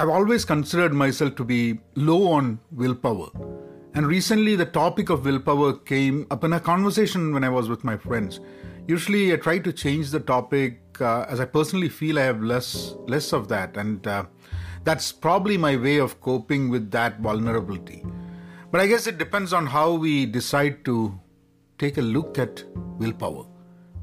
I've always considered myself to be low on willpower. And recently, the topic of willpower came up in a conversation when I was with my friends. Usually, I try to change the topic uh, as I personally feel I have less less of that, and uh, that's probably my way of coping with that vulnerability. But I guess it depends on how we decide to take a look at willpower.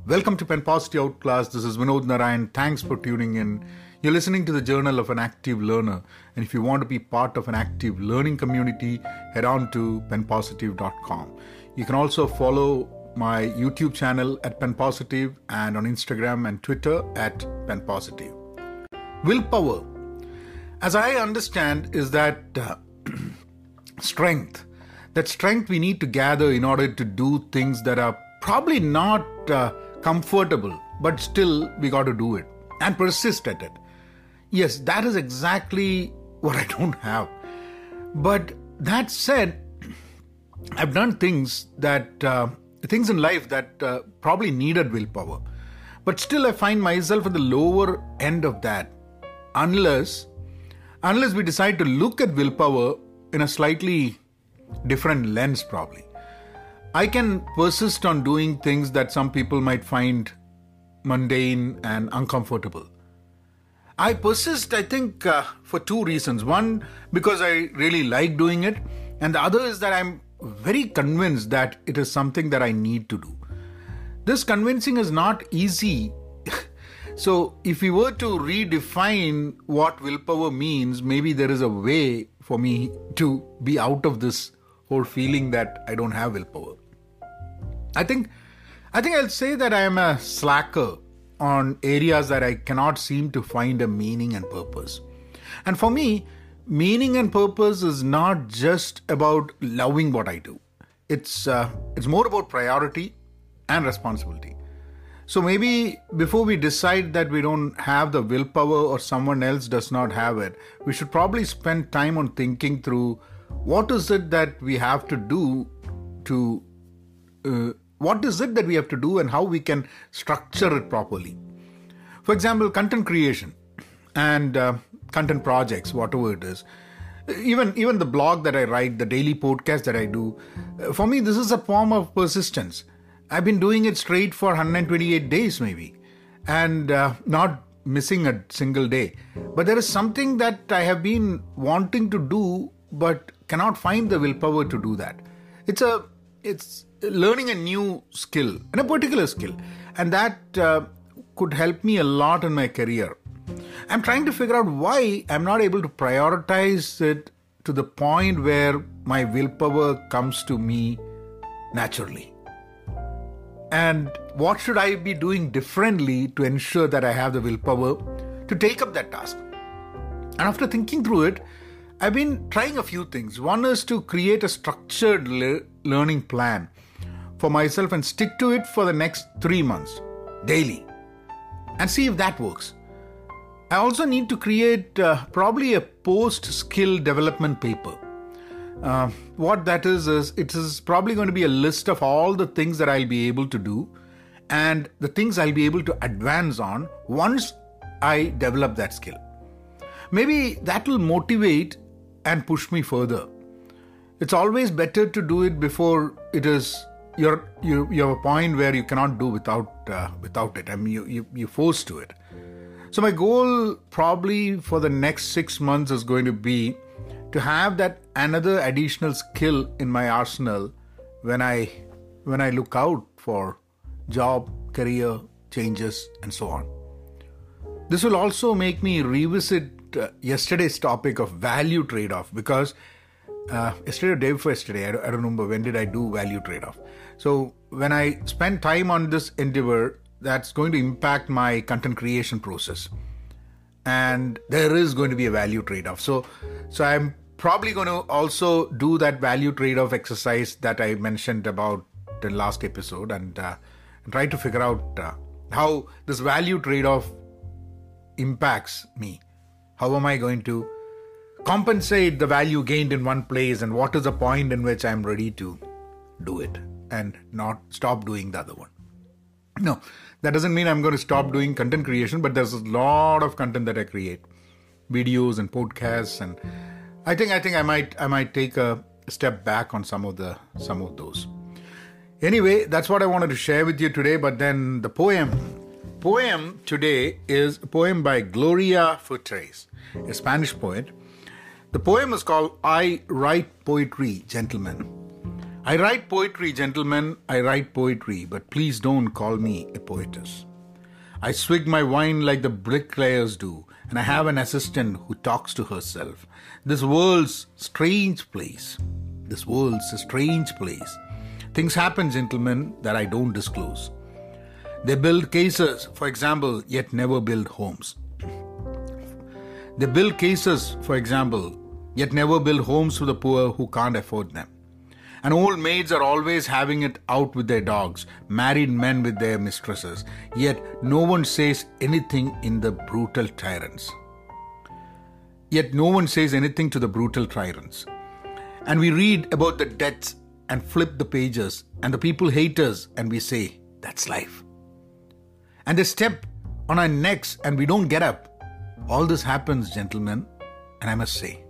Welcome to Pen Positive Outclass. This is Vinod Narayan. Thanks for tuning in. You're listening to the Journal of an Active Learner. And if you want to be part of an active learning community, head on to penpositive.com. You can also follow my YouTube channel at penpositive and on Instagram and Twitter at penpositive. Willpower, as I understand, is that uh, strength. That strength we need to gather in order to do things that are probably not uh, comfortable, but still we got to do it and persist at it. Yes, that is exactly what I don't have. But that said, I've done things that, uh, things in life that uh, probably needed willpower. But still, I find myself at the lower end of that. Unless, unless we decide to look at willpower in a slightly different lens, probably. I can persist on doing things that some people might find mundane and uncomfortable. I persist, I think, uh, for two reasons. One, because I really like doing it, and the other is that I'm very convinced that it is something that I need to do. This convincing is not easy. so, if we were to redefine what willpower means, maybe there is a way for me to be out of this whole feeling that I don't have willpower. I think I think I'll say that I am a slacker on areas that I cannot seem to find a meaning and purpose. And for me, meaning and purpose is not just about loving what I do. It's uh, it's more about priority and responsibility. So maybe before we decide that we don't have the willpower or someone else does not have it, we should probably spend time on thinking through what is it that we have to do to uh, what is it that we have to do and how we can structure it properly. For example, content creation and uh, content projects, whatever it is. Even even the blog that I write, the daily podcast that I do, uh, for me this is a form of persistence. I've been doing it straight for 128 days maybe, and uh, not missing a single day. But there is something that I have been wanting to do, but cannot find the willpower to do that. It's a it's learning a new skill and a particular skill and that uh, could help me a lot in my career. I'm trying to figure out why i'm not able to prioritize it to the point where my willpower comes to me naturally. And what should i be doing differently to ensure that i have the willpower to take up that task? And after thinking through it I've been trying a few things. One is to create a structured le- learning plan for myself and stick to it for the next three months daily and see if that works. I also need to create uh, probably a post skill development paper. Uh, what that is, is it is probably going to be a list of all the things that I'll be able to do and the things I'll be able to advance on once I develop that skill. Maybe that will motivate and push me further. It's always better to do it before it is you're you you have a point where you cannot do without uh, without it. I mean, you, you you're forced to it. So my goal probably for the next six months is going to be to have that another additional skill in my arsenal when I when I look out for job, career changes, and so on. This will also make me revisit uh, yesterday's topic of value trade-off because uh, yesterday or day before yesterday, I don't, I don't remember when did I do value trade-off. So when I spend time on this endeavor, that's going to impact my content creation process, and there is going to be a value trade-off. So, so I'm probably going to also do that value trade-off exercise that I mentioned about the last episode, and, uh, and try to figure out uh, how this value trade-off impacts me. How am I going to compensate the value gained in one place, and what is the point in which I'm ready to do it? and not stop doing the other one. No, that doesn't mean I'm going to stop doing content creation, but there's a lot of content that I create. videos and podcasts, and I think I think I might I might take a step back on some of the some of those. Anyway, that's what I wanted to share with you today. But then the poem poem today is a poem by Gloria Fuertes, a Spanish poet. The poem is called I Write Poetry, Gentlemen. I write poetry, gentlemen, I write poetry, but please don't call me a poetess. I swig my wine like the bricklayers do, and I have an assistant who talks to herself. This world's strange place. This world's a strange place. Things happen, gentlemen, that I don't disclose. They build cases, for example, yet never build homes. They build cases, for example, yet never build homes for the poor who can't afford them. And old maids are always having it out with their dogs, married men with their mistresses, yet no one says anything in the brutal tyrants. Yet no one says anything to the brutal tyrants. And we read about the deaths and flip the pages, and the people hate us, and we say, That's life. And they step on our necks, and we don't get up. All this happens, gentlemen, and I must say,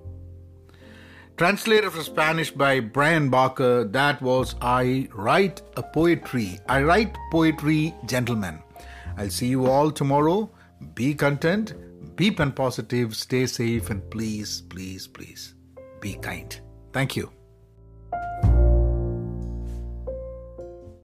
Translated from Spanish by Brian Barker, that was I Write a Poetry. I Write Poetry, Gentlemen. I'll see you all tomorrow. Be content, be positive, stay safe, and please, please, please be kind. Thank you.